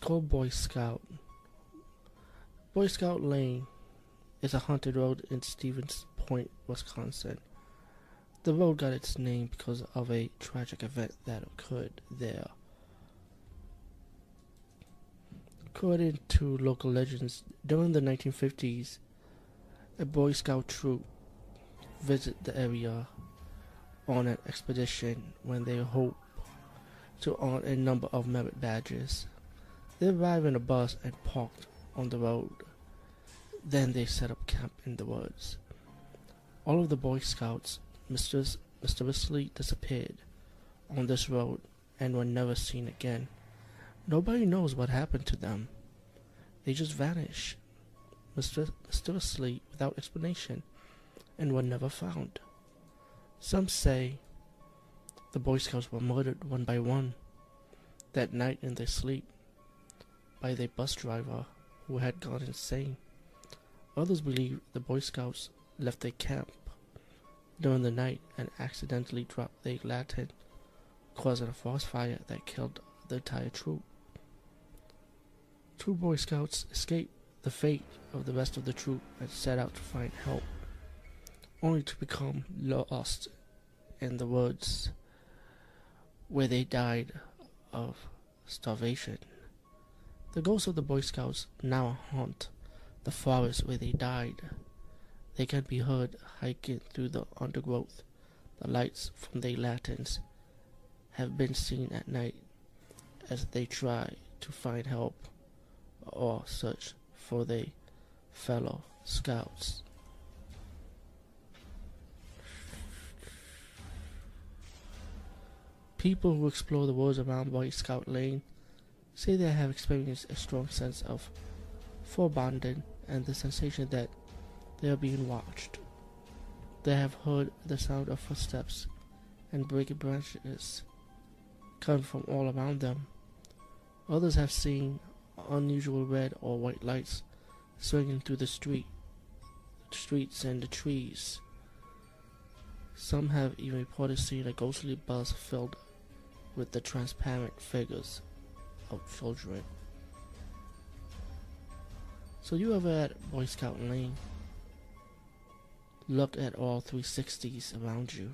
Called Boy Scout. Boy Scout Lane is a haunted road in Stevens Point, Wisconsin. The road got its name because of a tragic event that occurred there. According to local legends, during the 1950s, a Boy Scout troop visited the area on an expedition when they hoped to earn a number of merit badges. They arrived in a bus and parked on the road. Then they set up camp in the woods. All of the Boy Scouts mysteri- mysteriously disappeared on this road and were never seen again. Nobody knows what happened to them. They just vanished myster- mysteriously without explanation and were never found. Some say the Boy Scouts were murdered one by one that night in their sleep by the bus driver who had gone insane. Others believe the Boy Scouts left their camp during the night and accidentally dropped their lantern, causing a forest fire that killed the entire troop. Two Boy Scouts escaped the fate of the rest of the troop and set out to find help, only to become lost in the woods where they died of starvation. The ghosts of the Boy Scouts now haunt the forest where they died. They can be heard hiking through the undergrowth. The lights from their lanterns have been seen at night as they try to find help or search for their fellow scouts. People who explore the woods around Boy Scout Lane say they have experienced a strong sense of foreboding and the sensation that they are being watched. They have heard the sound of footsteps and breaking branches come from all around them. Others have seen unusual red or white lights swinging through the street, streets and the trees. Some have even reported seeing a ghostly bus filled with the transparent figures of children. So you ever at Boy Scout Lane looked at all 360s around you